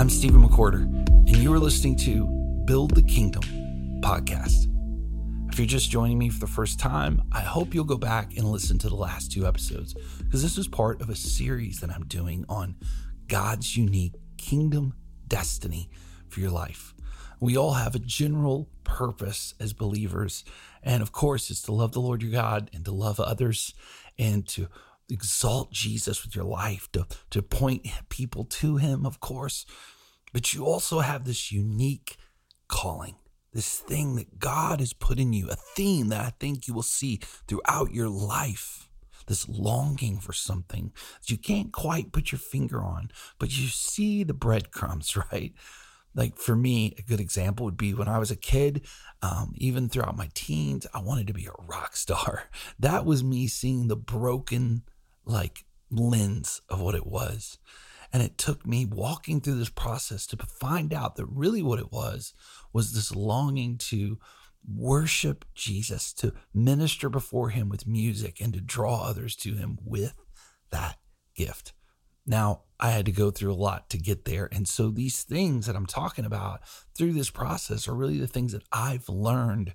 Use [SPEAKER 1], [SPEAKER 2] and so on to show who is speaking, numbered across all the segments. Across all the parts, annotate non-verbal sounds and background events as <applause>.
[SPEAKER 1] I'm Stephen McWhirter, and you are listening to Build the Kingdom podcast. If you're just joining me for the first time, I hope you'll go back and listen to the last two episodes because this is part of a series that I'm doing on God's unique kingdom destiny for your life. We all have a general purpose as believers. And of course, it's to love the Lord your God and to love others and to exalt Jesus with your life, to, to point people to him, of course. But you also have this unique calling, this thing that God has put in you, a theme that I think you will see throughout your life. This longing for something that you can't quite put your finger on, but you see the breadcrumbs, <laughs> right? Like for me, a good example would be when I was a kid, um, even throughout my teens, I wanted to be a rock star. <laughs> That was me seeing the broken like lens of what it was. And it took me walking through this process to find out that really what it was was this longing to worship Jesus, to minister before him with music, and to draw others to him with that gift. Now, I had to go through a lot to get there. And so these things that I'm talking about through this process are really the things that I've learned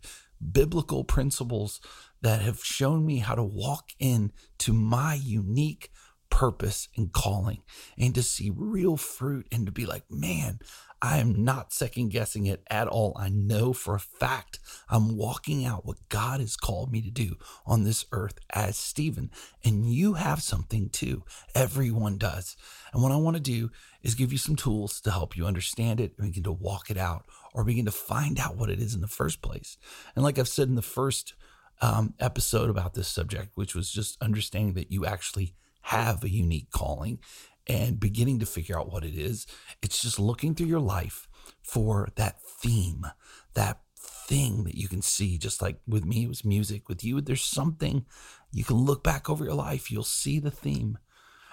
[SPEAKER 1] biblical principles that have shown me how to walk into my unique purpose and calling and to see real fruit and to be like, man, I am not second guessing it at all. I know for a fact I'm walking out what God has called me to do on this earth as Stephen. And you have something too. Everyone does. And what I want to do is give you some tools to help you understand it and begin to walk it out or begin to find out what it is in the first place. And like I've said in the first um, episode about this subject, which was just understanding that you actually have a unique calling and beginning to figure out what it is. It's just looking through your life for that theme, that thing that you can see. Just like with me, it was music. With you, there's something you can look back over your life, you'll see the theme.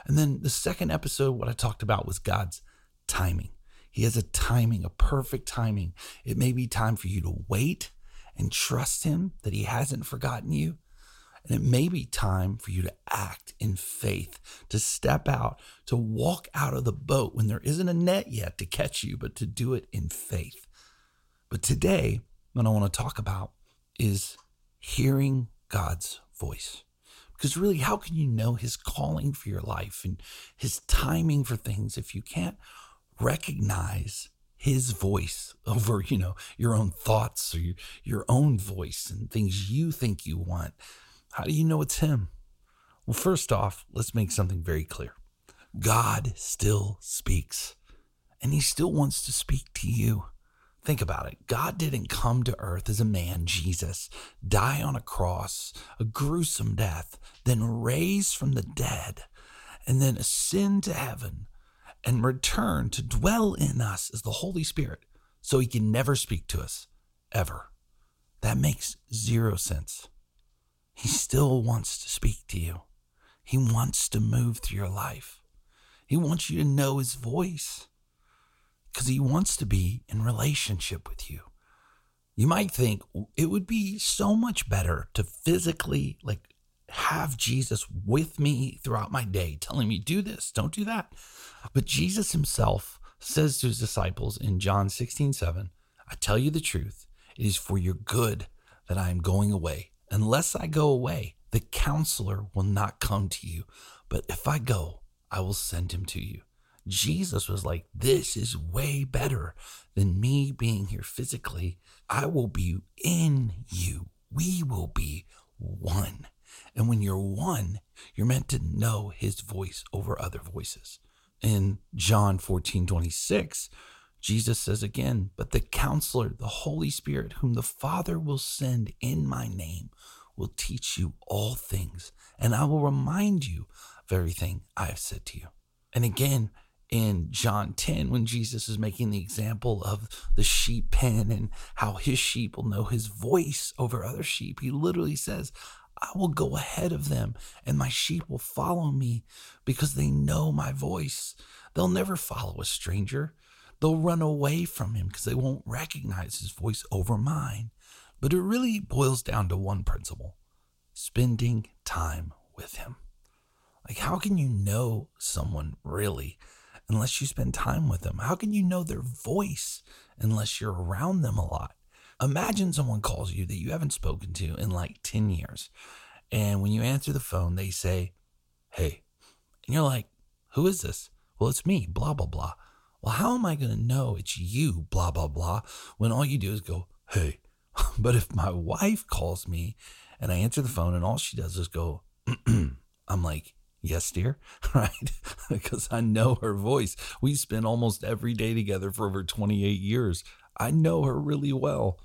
[SPEAKER 1] And then the second episode, what I talked about was God's timing. He has a timing, a perfect timing. It may be time for you to wait and trust Him that He hasn't forgotten you. And it may be time for you to act in faith, to step out, to walk out of the boat when there isn't a net yet to catch you, but to do it in faith. But today, what I want to talk about is hearing God's voice. Because really, how can you know His calling for your life and His timing for things if you can't recognize his voice <laughs> over you know your own thoughts or your, your own voice and things you think you want how do you know it's him well first off let's make something very clear god still speaks and he still wants to speak to you Think about it. God didn't come to earth as a man, Jesus, die on a cross, a gruesome death, then raise from the dead, and then ascend to heaven and return to dwell in us as the Holy Spirit so he can never speak to us ever. That makes zero sense. He still wants to speak to you. He wants to move through your life. He wants you to know his voice because he wants to be in relationship with you. You might think it would be so much better to physically like have Jesus with me throughout my day, telling me, do this, don't do that. But Jesus himself says to his disciples in John 16, 7, I tell you the truth, it is for your good that I am going away. Unless I go away, the counselor will not come to you. But if I go, I will send him to you. Jesus was like, This is way better than me being here physically. I will be in you. We will be one. And when you're one, you're meant to know his voice over other voices. In John 14, 26, Jesus says again, But the counselor, the Holy Spirit, whom the Father will send in my name, will teach you all things, and I will remind you of everything I have said to you. And again, in John 10, when Jesus is making the example of the sheep pen and how his sheep will know his voice over other sheep, he literally says, I will go ahead of them, and my sheep will follow me because they know my voice. They'll never follow a stranger. They'll run away from him because they won't recognize his voice over mine. But it really boils down to one principle spending time with him. Like, how can you know someone really unless you spend time with them? How can you know their voice unless you're around them a lot? Imagine someone calls you that you haven't spoken to in like 10 years. And when you answer the phone, they say, Hey, and you're like, Who is this? Well, it's me, blah, blah, blah. Well, how am I going to know it's you, blah, blah, blah, when all you do is go, Hey. <laughs> but if my wife calls me and I answer the phone and all she does is go, <clears throat> I'm like, Yes, dear. <laughs> Right. because I know her voice. We spend almost every day together for over 28 years. I know her really well.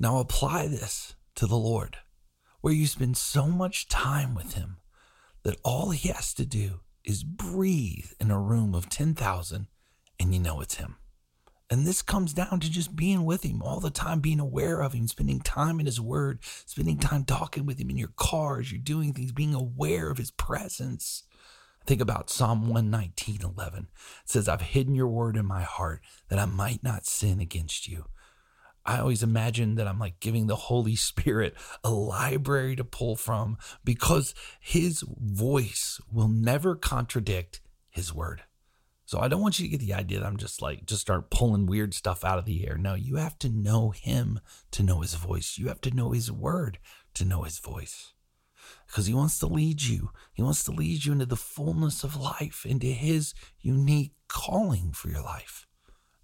[SPEAKER 1] Now apply this to the Lord, where you spend so much time with Him that all He has to do is breathe in a room of 10,000 and you know it's Him. And this comes down to just being with Him all the time, being aware of Him, spending time in His Word, spending time talking with Him in your car as you're doing things, being aware of His presence. Think about Psalm 119, 11. It says, I've hidden your word in my heart that I might not sin against you. I always imagine that I'm like giving the Holy Spirit a library to pull from because his voice will never contradict his word. So I don't want you to get the idea that I'm just like, just start pulling weird stuff out of the air. No, you have to know him to know his voice. You have to know his word to know his voice because he wants to lead you. He wants to lead you into the fullness of life, into his unique calling for your life.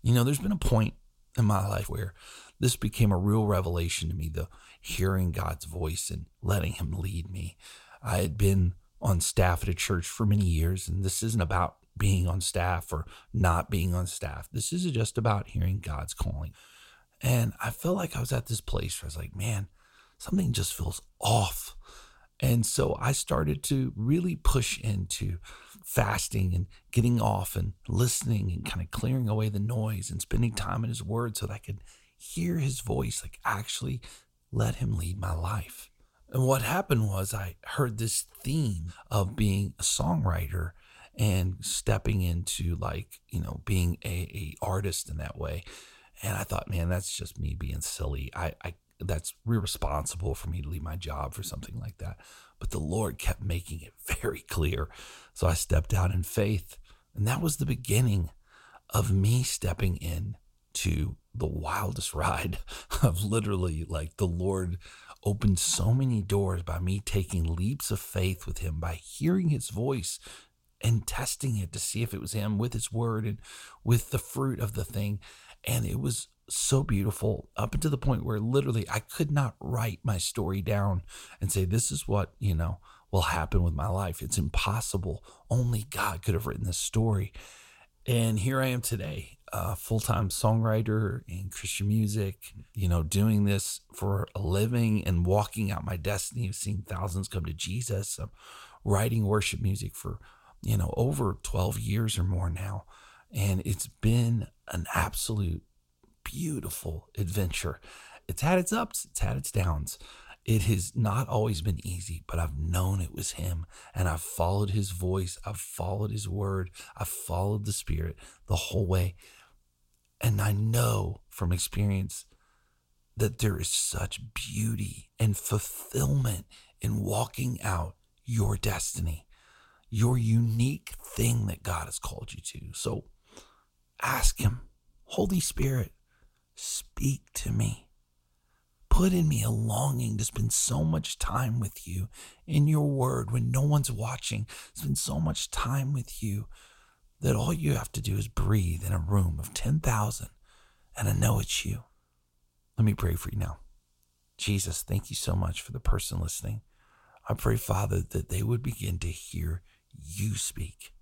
[SPEAKER 1] You know, there's been a point in my life where this became a real revelation to me the hearing God's voice and letting him lead me. I had been on staff at a church for many years, and this isn't about being on staff or not being on staff. This is just about hearing God's calling. And I felt like I was at this place where I was like, man, something just feels off. And so I started to really push into fasting and getting off and listening and kind of clearing away the noise and spending time in his word so that I could hear his voice, like actually let him lead my life. And what happened was I heard this theme of being a songwriter and stepping into like, you know, being a, a artist in that way. And I thought, man, that's just me being silly. I, I that's irresponsible for me to leave my job for something like that. But the Lord kept making it <laughs> very clear. So I stepped out in faith. And that was the beginning of me stepping in to the wildest ride <laughs> of literally like the Lord opened so many doors by me taking leaps of faith with him, by hearing his voice and testing it to see if it was him with his word and with the fruit of the thing. And it was so beautiful up until the point where literally I could not write my story down and say, this is what, you know, will happen with my life. It's impossible. Only God could have written this story. And here I am today, a full time songwriter in Christian music, you know, doing this for a living and walking out my destiny of seeing thousands come to Jesus. I'm writing worship music for, you know, over 12 years or more now. And it's been an absolute beautiful adventure. It's had its ups, it's had its downs. It has not always been easy, but I've known it was Him and I've followed His voice. I've followed His word. I've followed the Spirit the whole way. And I know from experience that there is such beauty and fulfillment in walking out your destiny, your unique thing that God has called you to. So ask Him, Holy Spirit, speak to me put in me a longing to spend so much time with you in your word when no one's watching, spend so much time with you that all you have to do is breathe in a room of 10,000 and I know it's you. Let me pray for you now. Jesus, thank you so much for the person listening. I pray, Father, that they would begin to hear you speak,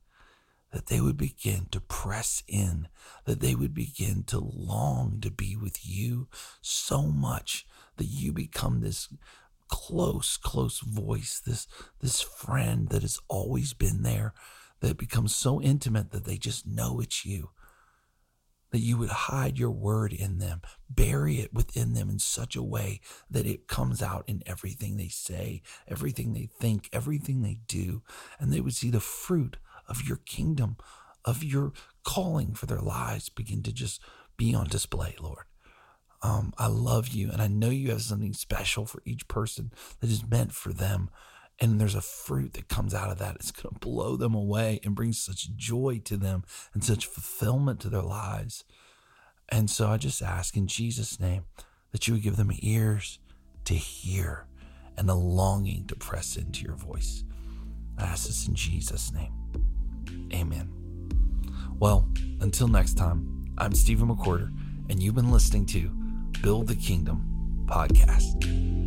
[SPEAKER 1] that they would begin to press in, that they would begin to long to be with you so much that you become this close, close voice, this, this friend that has always been there, that becomes so intimate that they just know it's you. That you would hide your word in them, bury it within them in such a way that it comes out in everything they say, everything they think, everything they do. And they would see the fruit of your kingdom, of your calling for their lives begin to just be on display, Lord. Um, I love you, and I know you have something special for each person that is meant for them. And there's a fruit that comes out of that. It's going to blow them away and bring such joy to them and such fulfillment to their lives. And so I just ask in Jesus' name that you would give them ears to hear and a longing to press into your voice. I ask this in Jesus' name. Amen. Well, until next time, I'm Stephen McWhirter, and you've been listening to Build the Kingdom podcast.